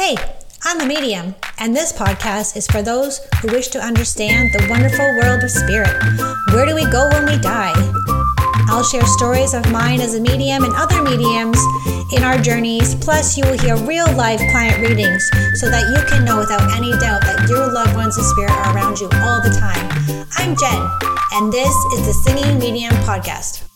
Hey, I'm a medium, and this podcast is for those who wish to understand the wonderful world of spirit. Where do we go when we die? I'll share stories of mine as a medium and other mediums in our journeys. Plus, you will hear real life client readings so that you can know without any doubt that your loved ones in spirit are around you all the time. I'm Jen, and this is the Singing Medium Podcast.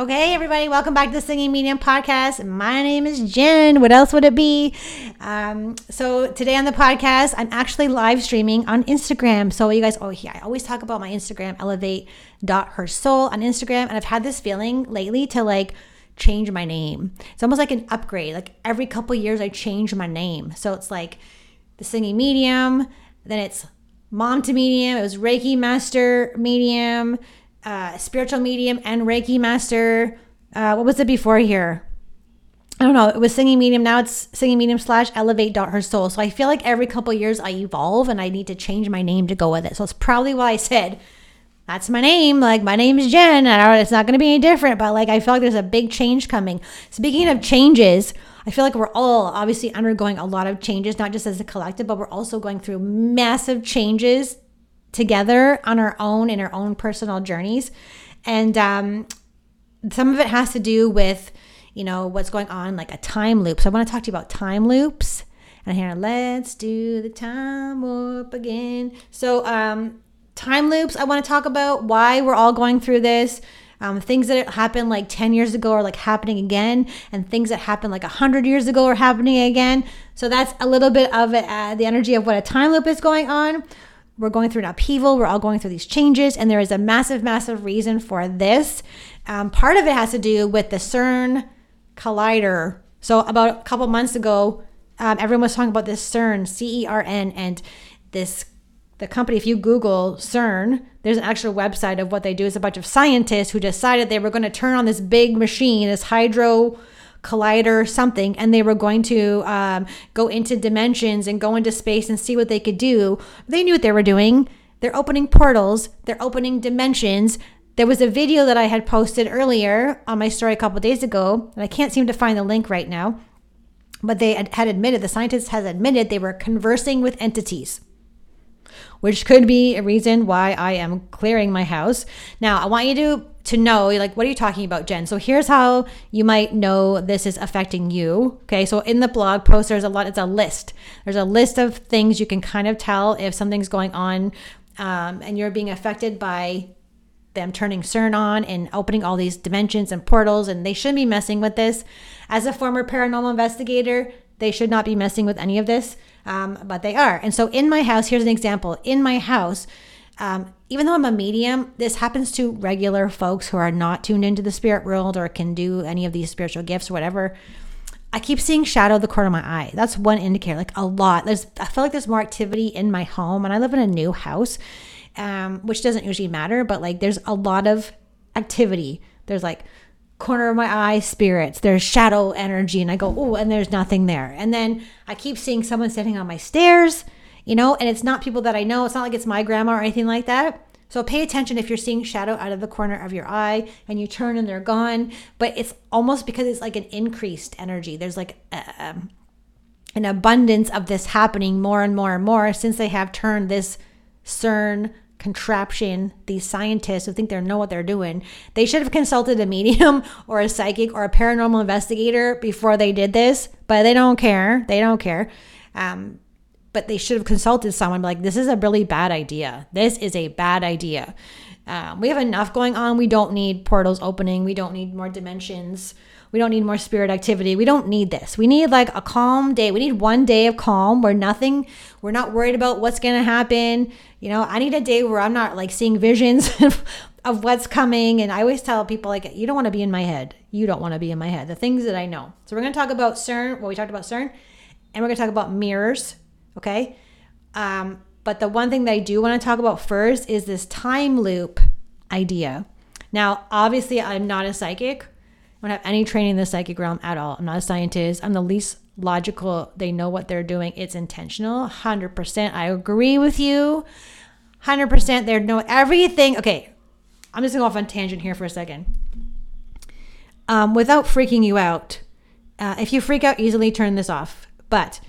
Okay, everybody, welcome back to the Singing Medium Podcast. My name is Jen. What else would it be? Um, so today on the podcast, I'm actually live streaming on Instagram. So you guys, oh yeah, I always talk about my Instagram, elevate.hersoul on Instagram, and I've had this feeling lately to like change my name. It's almost like an upgrade. Like every couple years, I change my name. So it's like the Singing Medium, then it's Mom to Medium. It was Reiki Master Medium uh, spiritual medium and Reiki master. Uh, what was it before here? I don't know. It was singing medium. Now it's singing medium slash elevate dot her soul. So I feel like every couple years I evolve and I need to change my name to go with it. So it's probably why I said that's my name. Like my name is Jen. And it's not going to be any different. But like I feel like there's a big change coming. Speaking of changes, I feel like we're all obviously undergoing a lot of changes, not just as a collective, but we're also going through massive changes together on our own in our own personal journeys. And um, some of it has to do with, you know, what's going on, like a time loop. So I want to talk to you about time loops. And here, let's do the time warp again. So, um, time loops, I want to talk about why we're all going through this. Um, things that happened like 10 years ago are like happening again, and things that happened like 100 years ago are happening again. So, that's a little bit of it, uh, the energy of what a time loop is going on. We're going through an upheaval. We're all going through these changes, and there is a massive, massive reason for this. Um, part of it has to do with the CERN collider. So, about a couple months ago, um, everyone was talking about this CERN, C E R N, and this the company. If you Google CERN, there's an actual website of what they do. It's a bunch of scientists who decided they were going to turn on this big machine, this hydro collider something and they were going to um, go into dimensions and go into space and see what they could do they knew what they were doing. They're opening portals. They're opening dimensions. There was a video that i had posted earlier on my story a couple days ago and i can't seem to find the link right now but they had admitted the scientists has admitted they were conversing with entities which could be a reason why I am clearing my house. Now, I want you to to know like what are you talking about, Jen? So here's how you might know this is affecting you. Okay? So in the blog post there's a lot it's a list. There's a list of things you can kind of tell if something's going on um, and you're being affected by them turning CERN on and opening all these dimensions and portals, and they shouldn't be messing with this. As a former paranormal investigator, they should not be messing with any of this um, but they are. And so in my house, here's an example. In my house, um, even though I'm a medium, this happens to regular folks who are not tuned into the spirit world or can do any of these spiritual gifts or whatever. I keep seeing shadow the corner of my eye. That's one indicator, like a lot. There's, I feel like there's more activity in my home, and I live in a new house, um, which doesn't usually matter, but like there's a lot of activity. There's like corner of my eye spirits there's shadow energy and i go oh and there's nothing there and then i keep seeing someone sitting on my stairs you know and it's not people that i know. It's not like it's my grandma or anything like that. So pay attention if you're seeing shadow out of the corner of your eye and you turn and they're gone. But it's almost because it's like an increased energy. There's like a, um, an abundance of this happening more and more and more since they have turned this cern contraption, these scientists who think they know what they're doing, they should have consulted a medium or a psychic or a paranormal investigator before they did this, but they don't care. They don't care. Um, but they should have consulted someone like, this is a really bad idea. This is a bad idea. Um, we have enough going on. We don't need portals opening. We don't need more dimensions. We don't need more spirit activity. We don't need this. We need like a calm day. We need one day of calm where nothing, we're not worried about what's going to happen. You know, I need a day where I'm not like seeing visions of what's coming. And I always tell people, like, you don't want to be in my head. You don't want to be in my head. The things that I know. So we're going to talk about CERN. Well, we talked about CERN, and we're going to talk about mirrors. Okay. Um, but the one thing that I do want to talk about first is this time loop idea. Now, obviously, I'm not a psychic. I don't have any training in the psychic realm at all. I'm not a scientist. I'm the least logical. They know what they're doing. It's intentional. 100%. I agree with you. 100%. They know everything. Okay. I'm just gonna go off on tangent here for a second. Um, without freaking you out, uh, if you freak out easily, turn this off. But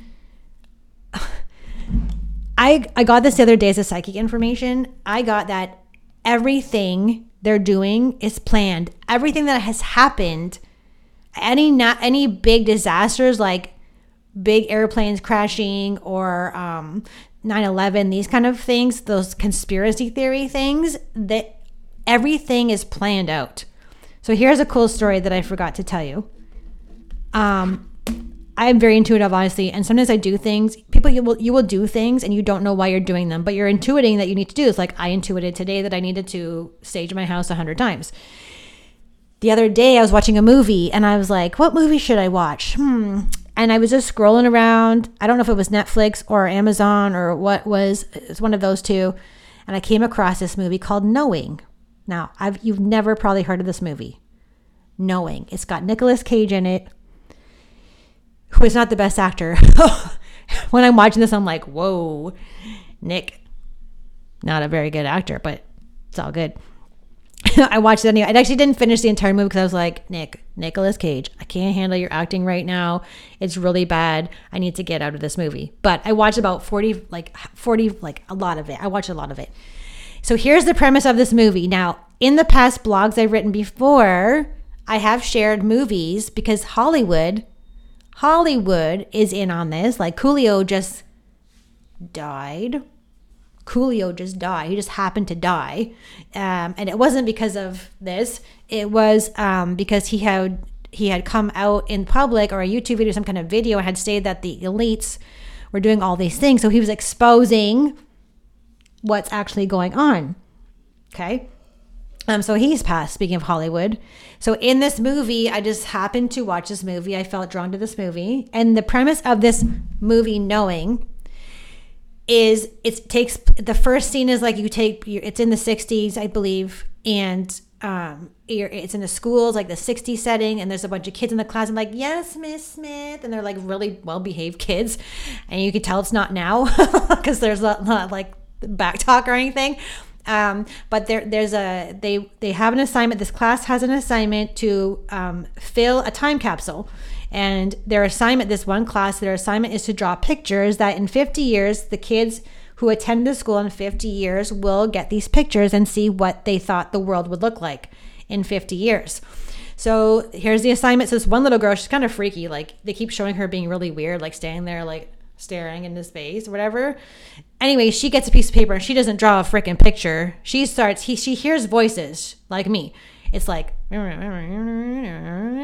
I I got this the other day as a psychic information. I got that everything they're doing is planned. Everything that has happened, any not any big disasters like big airplanes crashing or um, 9/11, these kind of things, those conspiracy theory things, that everything is planned out. So here's a cool story that I forgot to tell you. Um, I'm very intuitive, honestly, and sometimes I do things. People, you will you will do things, and you don't know why you're doing them, but you're intuiting that you need to do. It's like I intuited today that I needed to stage my house a hundred times. The other day, I was watching a movie, and I was like, "What movie should I watch?" Hmm. And I was just scrolling around. I don't know if it was Netflix or Amazon or what was. It's one of those two, and I came across this movie called Knowing. Now, I've you've never probably heard of this movie. Knowing. It's got Nicolas Cage in it who is not the best actor. when I'm watching this, I'm like, whoa, Nick, not a very good actor, but it's all good. I watched it anyway. I actually didn't finish the entire movie because I was like, Nick, Nicolas Cage, I can't handle your acting right now. It's really bad. I need to get out of this movie. But I watched about 40, like 40, like a lot of it. I watched a lot of it. So here's the premise of this movie. Now, in the past blogs I've written before, I have shared movies because Hollywood Hollywood is in on this. Like Coolio just died. Coolio just died. He just happened to die, um, and it wasn't because of this. It was um, because he had he had come out in public or a YouTube video, some kind of video, and had stated that the elites were doing all these things. So he was exposing what's actually going on. Okay. Um, so he's passed, speaking of Hollywood. So in this movie, I just happened to watch this movie. I felt drawn to this movie. And the premise of this movie, knowing, is it takes the first scene is like you take it's in the 60s, I believe, and um, it's in the schools, like the 60s setting, and there's a bunch of kids in the class. I'm like, yes, Miss Smith. And they're like really well behaved kids. And you could tell it's not now because there's not, not like back talk or anything. Um, but there, there's a they they have an assignment. This class has an assignment to um, fill a time capsule, and their assignment, this one class, their assignment is to draw pictures that in 50 years the kids who attend the school in 50 years will get these pictures and see what they thought the world would look like in 50 years. So here's the assignment. So this one little girl, she's kind of freaky. Like they keep showing her being really weird, like standing there, like staring into space or whatever. Anyway, she gets a piece of paper and she doesn't draw a freaking picture. She starts he she hears voices like me. It's like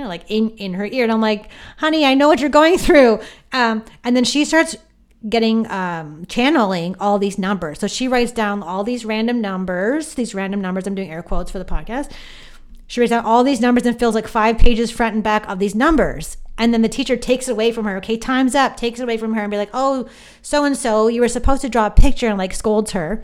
like in in her ear and I'm like, "Honey, I know what you're going through." Um and then she starts getting um channeling all these numbers. So she writes down all these random numbers, these random numbers. I'm doing air quotes for the podcast. She writes down all these numbers and fills like five pages front and back of these numbers. And then the teacher takes it away from her. Okay time's up. Takes it away from her and be like oh so and so you were supposed to draw a picture and like scolds her.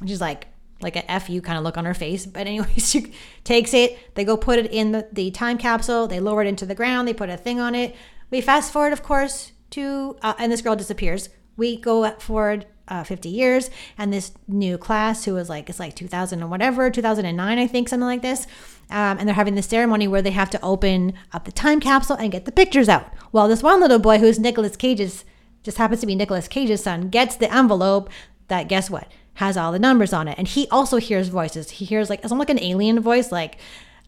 And she's like like a fu kind of look on her face. But anyway she takes it. They go put it in the, the time capsule. They lower it into the ground. They put a thing on it. We fast forward of course to uh, and this girl disappears. We go forward uh, 50 years and this new class who was like it's like 2000 and whatever 2009 i think something like this um, and they're having the ceremony where they have to open up the time capsule and get the pictures out. Well this one little boy who's Nicolas Cage's just happens to be Nicolas Cage's son gets the envelope that guess what has all the numbers on it. And he also hears voices. He hears like it's almost like an alien voice like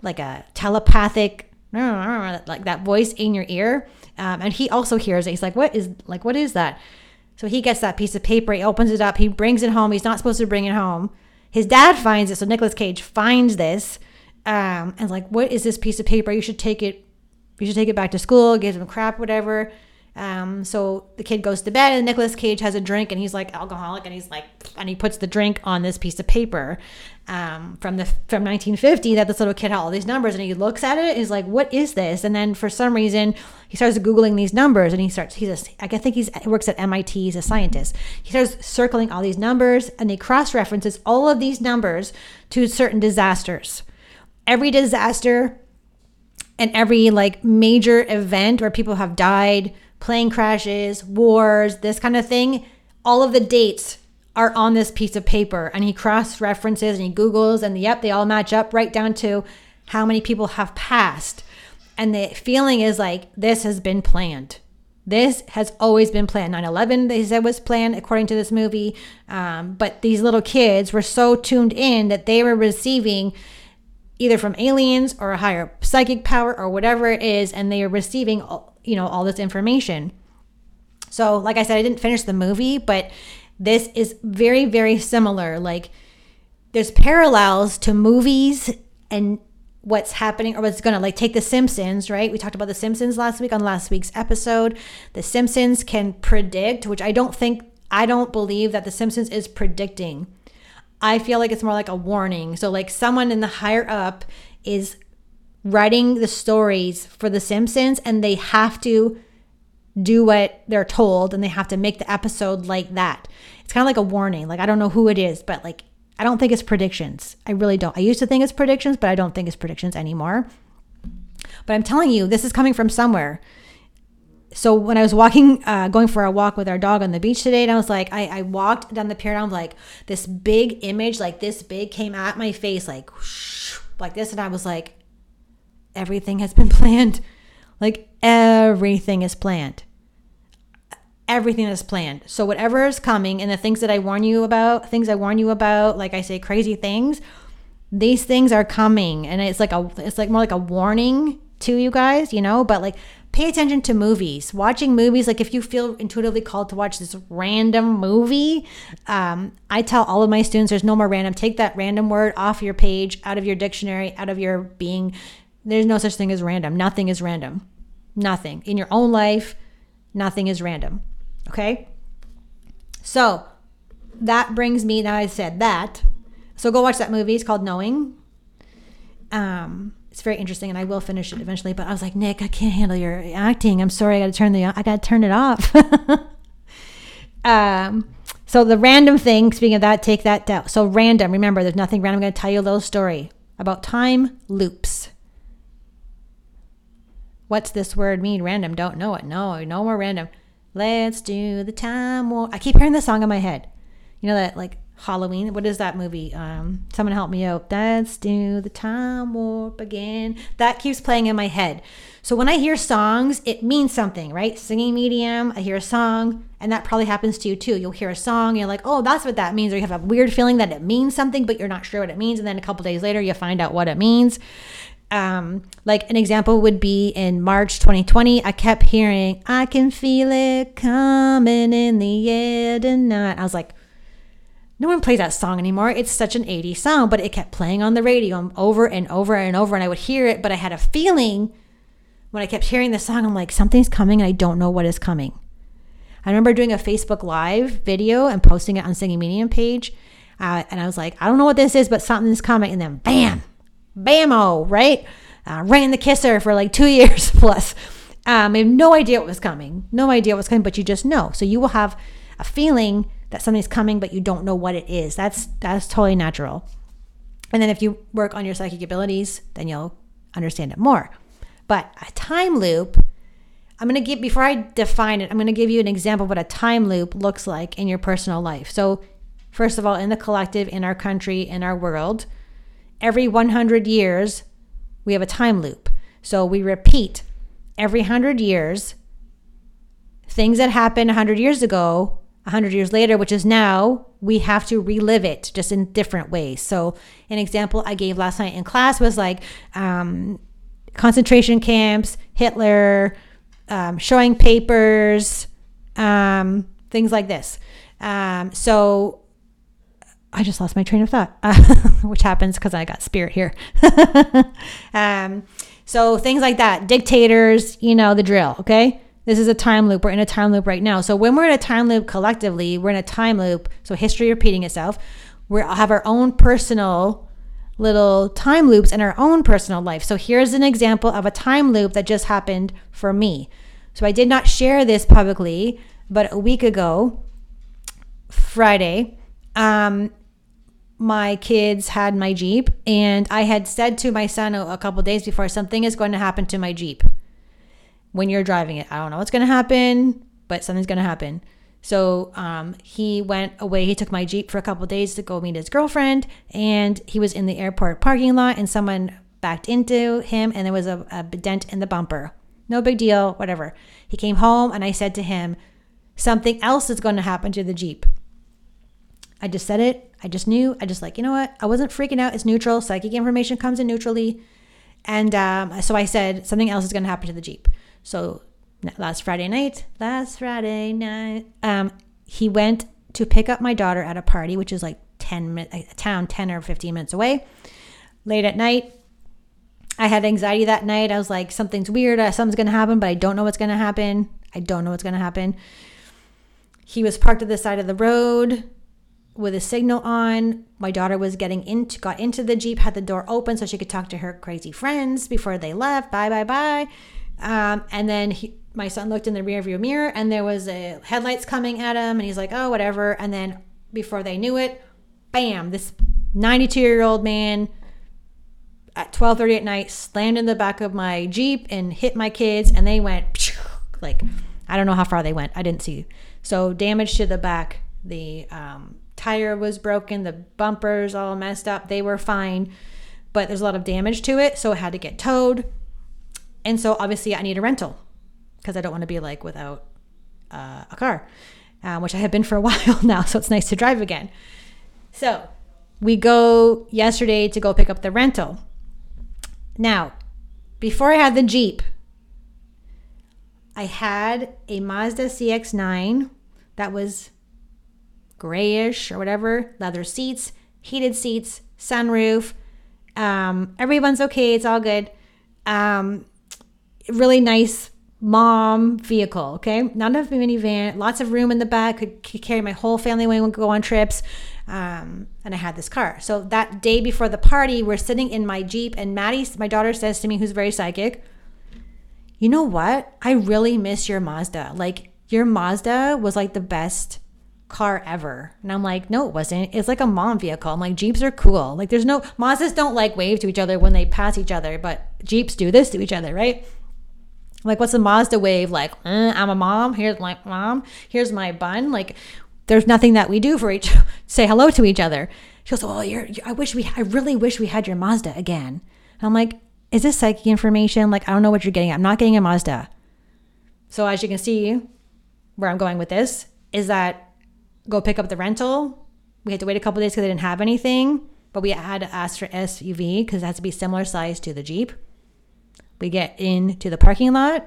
like a telepathic like that voice in your ear. Um, and he also hears it. He's like what is like what is that so he gets that piece of paper, he opens it up, he brings it home. He's not supposed to bring it home. His dad finds it. So Nicolas Cage finds this um, and like, what is this piece of paper? You should take it. You should take it back to school. Gives him crap, whatever. Um, so the kid goes to bed, and Nicolas Cage has a drink, and he's like alcoholic, and he's like, and he puts the drink on this piece of paper um, from the from 1950 that this little kid had all these numbers, and he looks at it, and he's like, "What is this?" And then for some reason, he starts googling these numbers, and he starts. He's a, I think he's he works at MIT. He's a scientist. He starts circling all these numbers, and he cross references all of these numbers to certain disasters. Every disaster and every like major event where people have died plane crashes, wars, this kind of thing, all of the dates are on this piece of paper and he cross references and he Googles and yep, they all match up right down to how many people have passed. And the feeling is like this has been planned. This has always been planned. 9 11, they said, was planned according to this movie. Um, but these little kids were so tuned in that they were receiving either from aliens or a higher psychic power or whatever it is, and they are receiving, you know, all this information. So, like I said, I didn't finish the movie, but this is very, very similar. Like, there's parallels to movies and what's happening or what's going to like take the Simpsons, right? We talked about the Simpsons last week on last week's episode. The Simpsons can predict, which I don't think, I don't believe that the Simpsons is predicting. I feel like it's more like a warning. So, like, someone in the higher up is writing the stories for the Simpsons and they have to do what they're told and they have to make the episode like that. It's kind of like a warning. Like, I don't know who it is, but like, I don't think it's predictions. I really don't. I used to think it's predictions, but I don't think it's predictions anymore. But I'm telling you, this is coming from somewhere. So when I was walking, uh, going for a walk with our dog on the beach today, and I was like, I, I walked down the pier and I'm like, this big image, like this big, came at my face, like, whoosh, like this. And I was like, everything has been planned. Like everything is planned everything is planned. So whatever is coming and the things that I warn you about, things I warn you about, like I say crazy things, these things are coming and it's like a it's like more like a warning to you guys, you know, but like pay attention to movies. Watching movies like if you feel intuitively called to watch this random movie, um, I tell all of my students there's no more random. Take that random word off your page, out of your dictionary, out of your being. There's no such thing as random. Nothing is random. Nothing. In your own life, nothing is random. Okay. So that brings me, now I said that. So go watch that movie. It's called Knowing. Um, it's very interesting and I will finish it eventually. But I was like, Nick, I can't handle your acting. I'm sorry. I got to turn the, I got to turn it off. um, so the random thing, speaking of that, take that down. So random, remember, there's nothing random. I'm going to tell you a little story about time loops. What's this word mean? Random. Don't know it. No, no more random. Let's do the time warp. I keep hearing the song in my head. You know that like Halloween. What is that movie? Um, someone help me out. Let's do the time warp again. That keeps playing in my head. So when I hear songs, it means something, right? Singing medium, I hear a song, and that probably happens to you too. You'll hear a song, you're like, oh, that's what that means, or you have a weird feeling that it means something, but you're not sure what it means, and then a couple days later, you find out what it means um, like an example would be in March 2020, I kept hearing, I can feel it coming in the air tonight. I was like, no one plays that song anymore. It's such an 80s song, but it kept playing on the radio over and over and over. And I would hear it, but I had a feeling when I kept hearing the song, I'm like, something's coming and I don't know what is coming. I remember doing a Facebook Live video and posting it on Singing Medium page. Uh, and I was like, I don't know what this is, but something's coming. And then bam, bammo, right? Uh, ran the kisser for like two years plus. Um, I have no idea what was coming, no idea what's coming, but you just know. So you will have a feeling that something's coming, but you don't know what it is. That's that's totally natural. And then if you work on your psychic abilities, then you'll understand it more. But a time loop, I'm going to give, before I define it, I'm going to give you an example of what a time loop looks like in your personal life. So, first of all, in the collective, in our country, in our world, every 100 years, we have a time loop. So we repeat every 100 years things that happened 100 years ago, 100 years later, which is now, we have to relive it just in different ways. So, an example I gave last night in class was like um, concentration camps, Hitler, um, showing papers, um, things like this. Um, so, I just lost my train of thought, uh, which happens because I got spirit here. um, so things like that, dictators, you know, the drill. Okay. This is a time loop. We're in a time loop right now. So when we're in a time loop collectively, we're in a time loop. So history repeating itself. We have our own personal little time loops in our own personal life. So here's an example of a time loop that just happened for me. So I did not share this publicly, but a week ago, Friday, um, my kids had my Jeep, and I had said to my son a, a couple days before, something is going to happen to my Jeep when you're driving it. I don't know what's going to happen, but something's going to happen. So um, he went away. He took my Jeep for a couple days to go meet his girlfriend. And he was in the airport parking lot and someone backed into him and there was a, a dent in the bumper. No big deal, whatever. He came home and I said to him, Something else is going to happen to the Jeep. I just said it. I just knew. I just like, you know what? I wasn't freaking out. It's neutral. Psychic information comes in neutrally. And um, so I said, something else is going to happen to the Jeep. So last Friday night, last Friday night, um, he went to pick up my daughter at a party, which is like 10 minutes, a town 10 or 15 minutes away. Late at night, I had anxiety that night. I was like, something's weird. Uh, something's going to happen, but I don't know what's going to happen. I don't know what's going to happen. He was parked at the side of the road with a signal on. My daughter was getting into got into the Jeep, had the door open so she could talk to her crazy friends before they left. Bye bye bye. Um, and then he, my son looked in the rearview mirror and there was a headlights coming at him and he's like, "Oh, whatever." And then before they knew it, bam, this 92-year-old man at 12:30 at night slammed in the back of my Jeep and hit my kids and they went like I don't know how far they went. I didn't see. So damage to the back, the um, tire was broken, the bumpers all messed up. They were fine, but there's a lot of damage to it, so it had to get towed. And so obviously I need a rental because I don't want to be like without uh, a car, um, which I have been for a while now. So it's nice to drive again. So we go yesterday to go pick up the rental. Now, before I had the Jeep, I had a Mazda CX9 that was grayish or whatever, leather seats, heated seats, sunroof. Um, everyone's okay. It's all good. Um, really nice mom vehicle. Okay, not a minivan. Lots of room in the back. Could, could carry my whole family when we go on trips. Um, and I had this car. So that day before the party, we're sitting in my Jeep, and Maddie, my daughter, says to me, who's very psychic, "You know what? I really miss your Mazda. Like your Mazda was like the best." car ever. And I'm like, no, it wasn't. It's like a mom vehicle. I'm like, Jeeps are cool. Like, there's no, Mazdas don't like wave to each other when they pass each other, but Jeeps do this to each other, right? Like, what's a Mazda wave like? Eh, I'm a mom. Here's my mom. Here's my bun. Like, there's nothing that we do for each, say hello to each other. She goes, oh, you're, I wish we, I really wish we had your Mazda again. And I'm like, is this psychic information? Like, I don't know what you're getting. I'm not getting a Mazda. So as you can see, where I'm going with this is that go pick up the rental. We had to wait a couple days because they didn't have anything, but we had to ask for SUV because it has to be similar size to the Jeep. We get into the parking lot.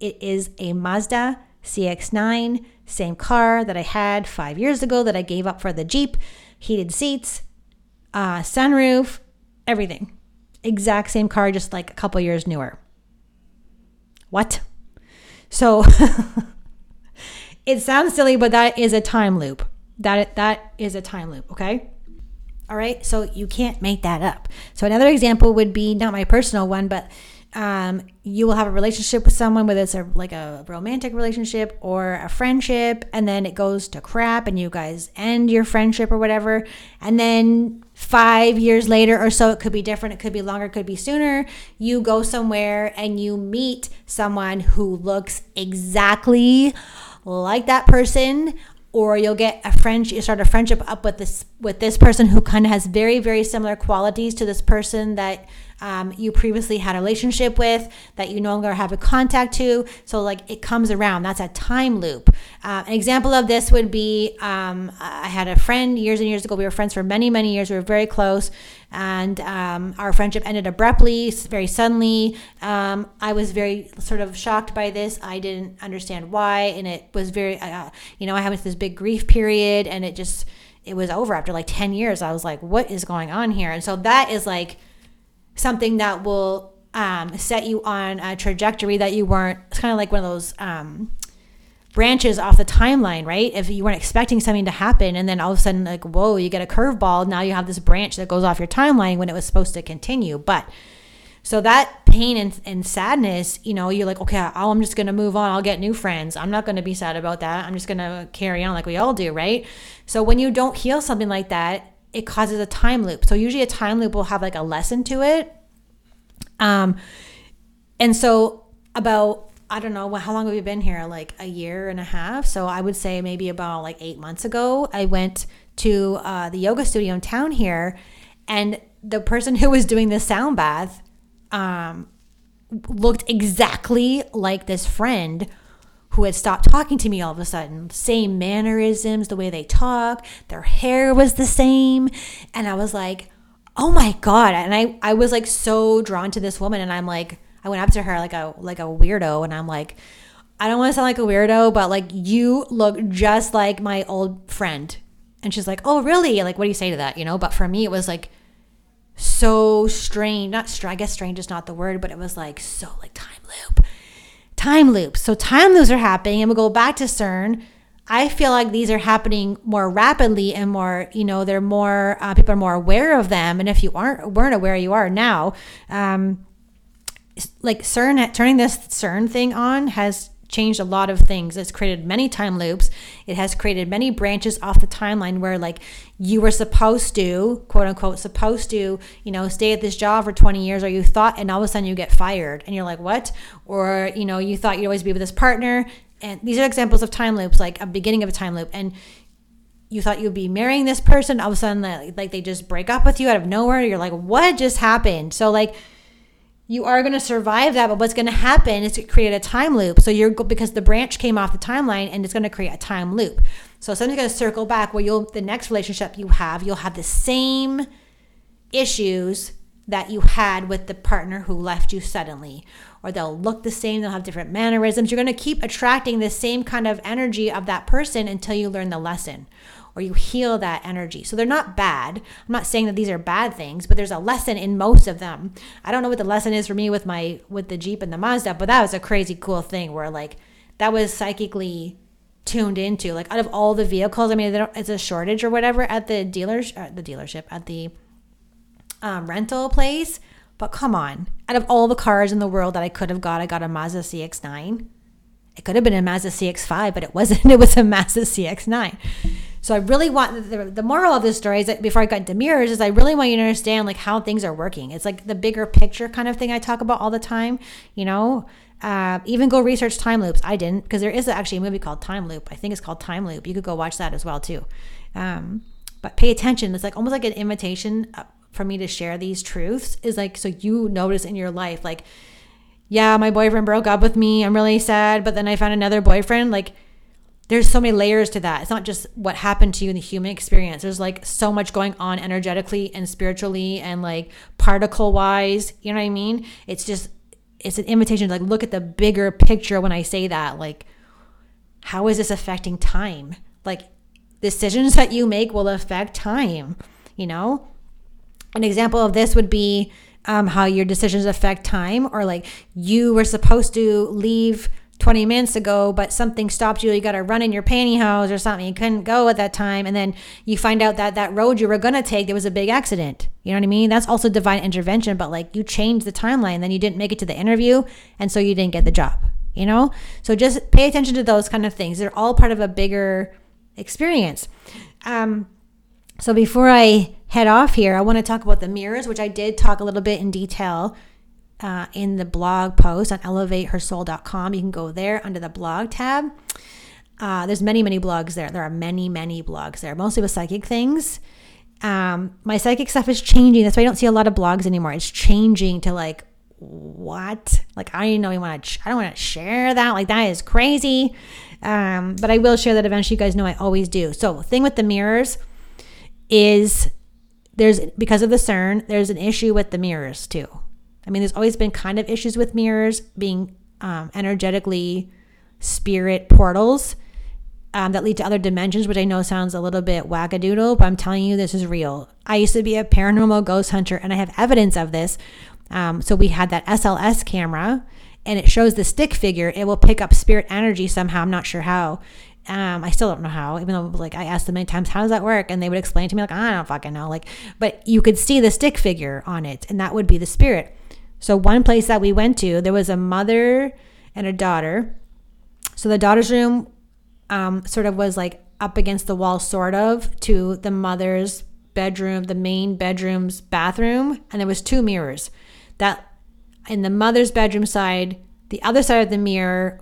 It is a Mazda CX9, same car that I had five years ago that I gave up for the Jeep, heated seats, uh, sunroof, everything. Exact same car, just like a couple years newer. What? So It sounds silly, but that is a time loop. That that is a time loop, okay? All right? So you can't make that up. So another example would be not my personal one, but um, you will have a relationship with someone, whether it's a like a romantic relationship or a friendship, and then it goes to crap, and you guys end your friendship or whatever, and then five years later or so, it could be different, it could be longer, it could be sooner. You go somewhere and you meet someone who looks exactly like that person or you'll get a friend you start a friendship up with this with this person who kind of has very very similar qualities to this person that um, you previously had a relationship with that you no longer have a contact to. So, like, it comes around. That's a time loop. Uh, an example of this would be um, I had a friend years and years ago. We were friends for many, many years. We were very close. And um, our friendship ended abruptly, very suddenly. Um, I was very sort of shocked by this. I didn't understand why. And it was very, uh, you know, I had this big grief period and it just, it was over after like 10 years. I was like, what is going on here? And so that is like, something that will um, set you on a trajectory that you weren't. It's kind of like one of those um, branches off the timeline, right? If you weren't expecting something to happen, and then all of a sudden, like, whoa, you get a curveball. Now you have this branch that goes off your timeline when it was supposed to continue. But so that pain and, and sadness, you know, you're like, okay, I'm just going to move on. I'll get new friends. I'm not going to be sad about that. I'm just going to carry on like we all do, right? So when you don't heal something like that, it causes a time loop. So usually a time loop will have like a lesson to it. Um, and so about I don't know how long have we been here? Like a year and a half. So I would say maybe about like eight months ago, I went to uh, the yoga studio in town here, and the person who was doing the sound bath um, looked exactly like this friend who had stopped talking to me all of a sudden. Same mannerisms, the way they talk, their hair was the same. And I was like, oh my God. And I, I was like so drawn to this woman. And I'm like, I went up to her like a like a weirdo and I'm like, I don't want to sound like a weirdo, but like you look just like my old friend. And she's like, Oh, really? Like, what do you say to that? You know? But for me it was like so strange. Not strange, I guess strange is not the word, but it was like so like time loop time loops. So time loops are happening, and we'll go back to CERN. I feel like these are happening more rapidly and more, you know, they're more uh, people are more aware of them. And if you aren't weren't aware, you are now. Um, like CERN turning this CERN thing on has changed a lot of things. It's created many time loops. It has created many branches off the timeline where like you were supposed to, quote unquote, supposed to, you know, stay at this job for 20 years or you thought and all of a sudden you get fired and you're like, what? Or, you know, you thought you'd always be with this partner. And these are examples of time loops, like a beginning of a time loop. And you thought you'd be marrying this person, all of a sudden like they just break up with you out of nowhere. You're like, what just happened? So like you are going to survive that but what's going to happen is to create a time loop. So you're because the branch came off the timeline and it's going to create a time loop. So something's going to circle back where you'll the next relationship you have you'll have the same issues that you had with the partner who left you suddenly. Or they'll look the same they'll have different mannerisms. You're going to keep attracting the same kind of energy of that person until you learn the lesson or you heal that energy. So they're not bad. I'm not saying that these are bad things, but there's a lesson in most of them. I don't know what the lesson is for me with my with the Jeep and the Mazda, but that was a crazy cool thing where like that was psychically tuned into. Like out of all the vehicles, I mean, it's a shortage or whatever at the dealers, at uh, the dealership, at the um, rental place. But come on, out of all the cars in the world that I could have got, I got a Mazda CX-9. It could have been a Mazda CX-5, but it wasn't. It was a Mazda CX-9. So I really want the, the moral of this story is that before I got into mirrors is I really want you to understand like how things are working. It's like the bigger picture kind of thing I talk about all the time. You know, uh, even go research time loops. I didn't because there is actually a movie called Time Loop. I think it's called Time Loop. You could go watch that as well too. Um, but pay attention. It's like almost like an invitation uh, for me to share these truths. Is like so you notice in your life like, yeah, my boyfriend broke up with me. I'm really sad, but then I found another boyfriend. Like there's so many layers to that. It's not just what happened to you in the human experience. There's like so much going on energetically and spiritually and like particle wise. You know what I mean? It's just it's an invitation to like look at the bigger picture when I say that. Like, how is this affecting time? Like decisions that you make will affect time, you know? An example of this would be um, how your decisions affect time, or like you were supposed to leave 20 minutes ago, but something stopped you. You got to run in your pantyhose or something. You couldn't go at that time. And then you find out that that road you were going to take, there was a big accident. You know what I mean? That's also divine intervention, but like you changed the timeline, then you didn't make it to the interview. And so you didn't get the job, you know? So just pay attention to those kind of things. They're all part of a bigger experience. Um, so before I head off here, I want to talk about the mirrors, which I did talk a little bit in detail uh, in the blog post on elevatehersoul.com. You can go there under the blog tab. Uh, there's many, many blogs there. There are many, many blogs there, mostly with psychic things. Um, my psychic stuff is changing. That's why I don't see a lot of blogs anymore. It's changing to like, what? Like, I don't know. You want to? I don't want to share that. Like, that is crazy. Um, but I will share that eventually. You guys know I always do. So, thing with the mirrors is there's because of the CERN, there's an issue with the mirrors too. I mean, there's always been kind of issues with mirrors being um, energetically spirit portals um, that lead to other dimensions, which I know sounds a little bit wackadoodle, but I'm telling you, this is real. I used to be a paranormal ghost hunter, and I have evidence of this. Um, so we had that SLS camera, and it shows the stick figure. It will pick up spirit energy somehow. I'm not sure how. Um, I still don't know how, even though like I asked them many times, how does that work? And they would explain to me like, I don't fucking know. Like, but you could see the stick figure on it, and that would be the spirit. So, one place that we went to, there was a mother and a daughter. So, the daughter's room um, sort of was like up against the wall, sort of, to the mother's bedroom, the main bedroom's bathroom. And there was two mirrors. That in the mother's bedroom side the other side of the mirror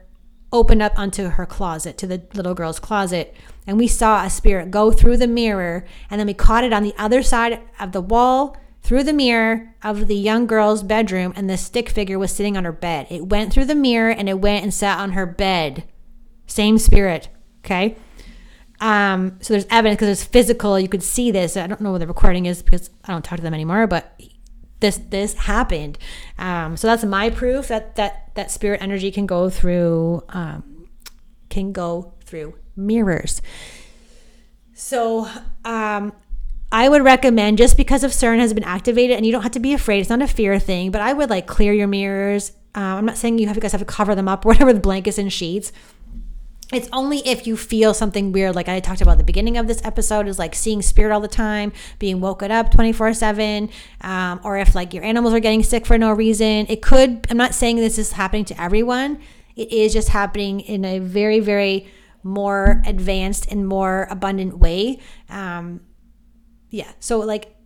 opened up onto her closet, to the little girl's closet. And we saw a spirit go through the mirror. And then we caught it on the other side of the wall through the mirror of the young girl's bedroom. And the stick figure was sitting on her bed. It went through the mirror and it went and sat on her bed. Same spirit. Okay. Um, so there's evidence because it's physical. You could see this. I don't know what the recording is because I don't talk to them anymore, but this this happened. Um, so that's my proof that that that spirit energy can go through um, can go through mirrors. So um, I would recommend just because of CERN has been activated, and you don't have to be afraid. It's not a fear thing, but I would like clear your mirrors. Um, I'm not saying you have you guys have to cover them up, or whatever the blankets and sheets it's only if you feel something weird like i talked about at the beginning of this episode is like seeing spirit all the time being woken up 24 7 um, or if like your animals are getting sick for no reason it could i'm not saying this is happening to everyone it is just happening in a very very more advanced and more abundant way um, yeah so like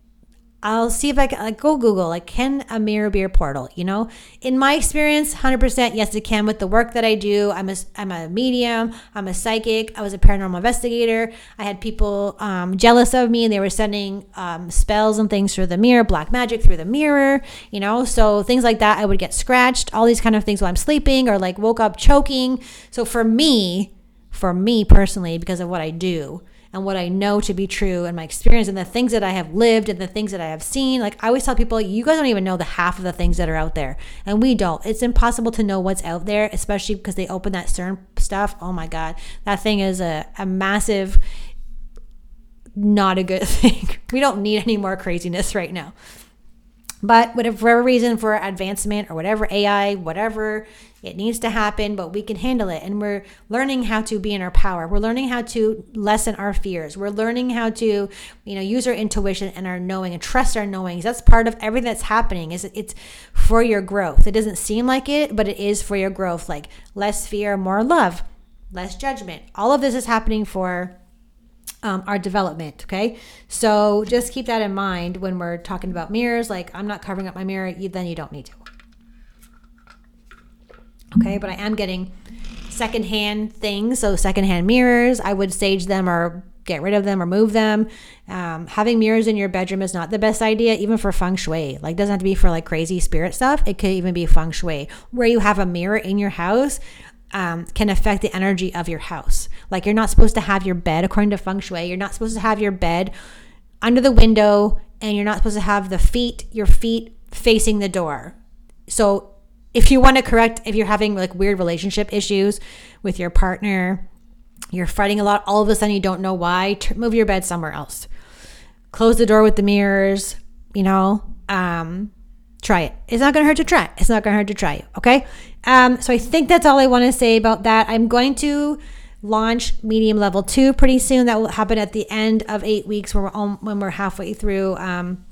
I'll see if I can like go Google like can a mirror be a portal? You know, in my experience, hundred percent yes it can. With the work that I do, I'm a I'm a medium, I'm a psychic. I was a paranormal investigator. I had people um, jealous of me, and they were sending um, spells and things through the mirror, black magic through the mirror. You know, so things like that. I would get scratched, all these kind of things while I'm sleeping, or like woke up choking. So for me, for me personally, because of what I do and what I know to be true and my experience and the things that I have lived and the things that I have seen. Like I always tell people, you guys don't even know the half of the things that are out there. And we don't. It's impossible to know what's out there, especially because they open that CERN stuff. Oh my God. That thing is a, a massive, not a good thing. we don't need any more craziness right now. But whatever reason for advancement or whatever AI, whatever it needs to happen, but we can handle it. And we're learning how to be in our power. We're learning how to lessen our fears. We're learning how to, you know, use our intuition and our knowing and trust our knowings. That's part of everything that's happening. Is it's for your growth. It doesn't seem like it, but it is for your growth. Like less fear, more love, less judgment. All of this is happening for um, our development. Okay. So just keep that in mind when we're talking about mirrors. Like, I'm not covering up my mirror, you, then you don't need to. Okay. But I am getting secondhand things. So, secondhand mirrors, I would sage them or get rid of them or move them. Um, having mirrors in your bedroom is not the best idea, even for feng shui. Like, doesn't have to be for like crazy spirit stuff. It could even be feng shui where you have a mirror in your house um, can affect the energy of your house. Like you're not supposed to have your bed, according to feng shui, you're not supposed to have your bed under the window and you're not supposed to have the feet, your feet facing the door. So if you want to correct, if you're having like weird relationship issues with your partner, you're fighting a lot, all of a sudden you don't know why, move your bed somewhere else. Close the door with the mirrors, you know, um, try it. It's not going to hurt to try. It's not going to hurt to try. Okay. Um, so I think that's all I want to say about that. I'm going to launch medium level two pretty soon. That will happen at the end of eight weeks when we're all, when we're halfway through um,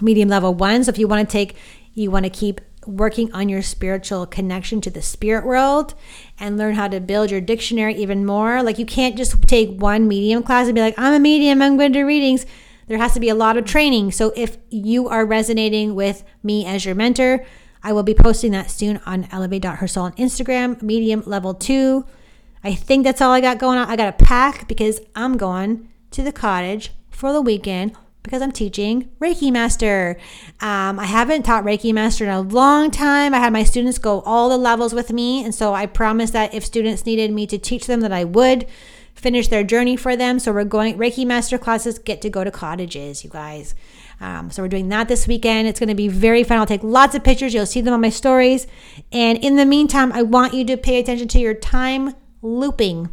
medium level one. So if you want to take, you want to keep working on your spiritual connection to the spirit world and learn how to build your dictionary even more. Like you can't just take one medium class and be like, I'm a medium, I'm going to do readings there has to be a lot of training. So if you are resonating with me as your mentor, I will be posting that soon on elevate.hersoul on Instagram, medium level two. I think that's all I got going on. I got to pack because I'm going to the cottage for the weekend because I'm teaching Reiki Master. Um, I haven't taught Reiki Master in a long time. I had my students go all the levels with me. And so I promised that if students needed me to teach them, that I would finish their journey for them. So we're going Reiki master classes get to go to cottages, you guys. Um, so we're doing that this weekend. It's going to be very fun. I'll take lots of pictures. You'll see them on my stories. And in the meantime, I want you to pay attention to your time looping.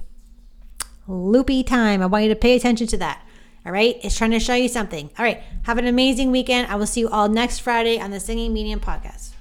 Loopy time. I want you to pay attention to that. All right. It's trying to show you something. All right. Have an amazing weekend. I will see you all next Friday on the Singing Medium podcast.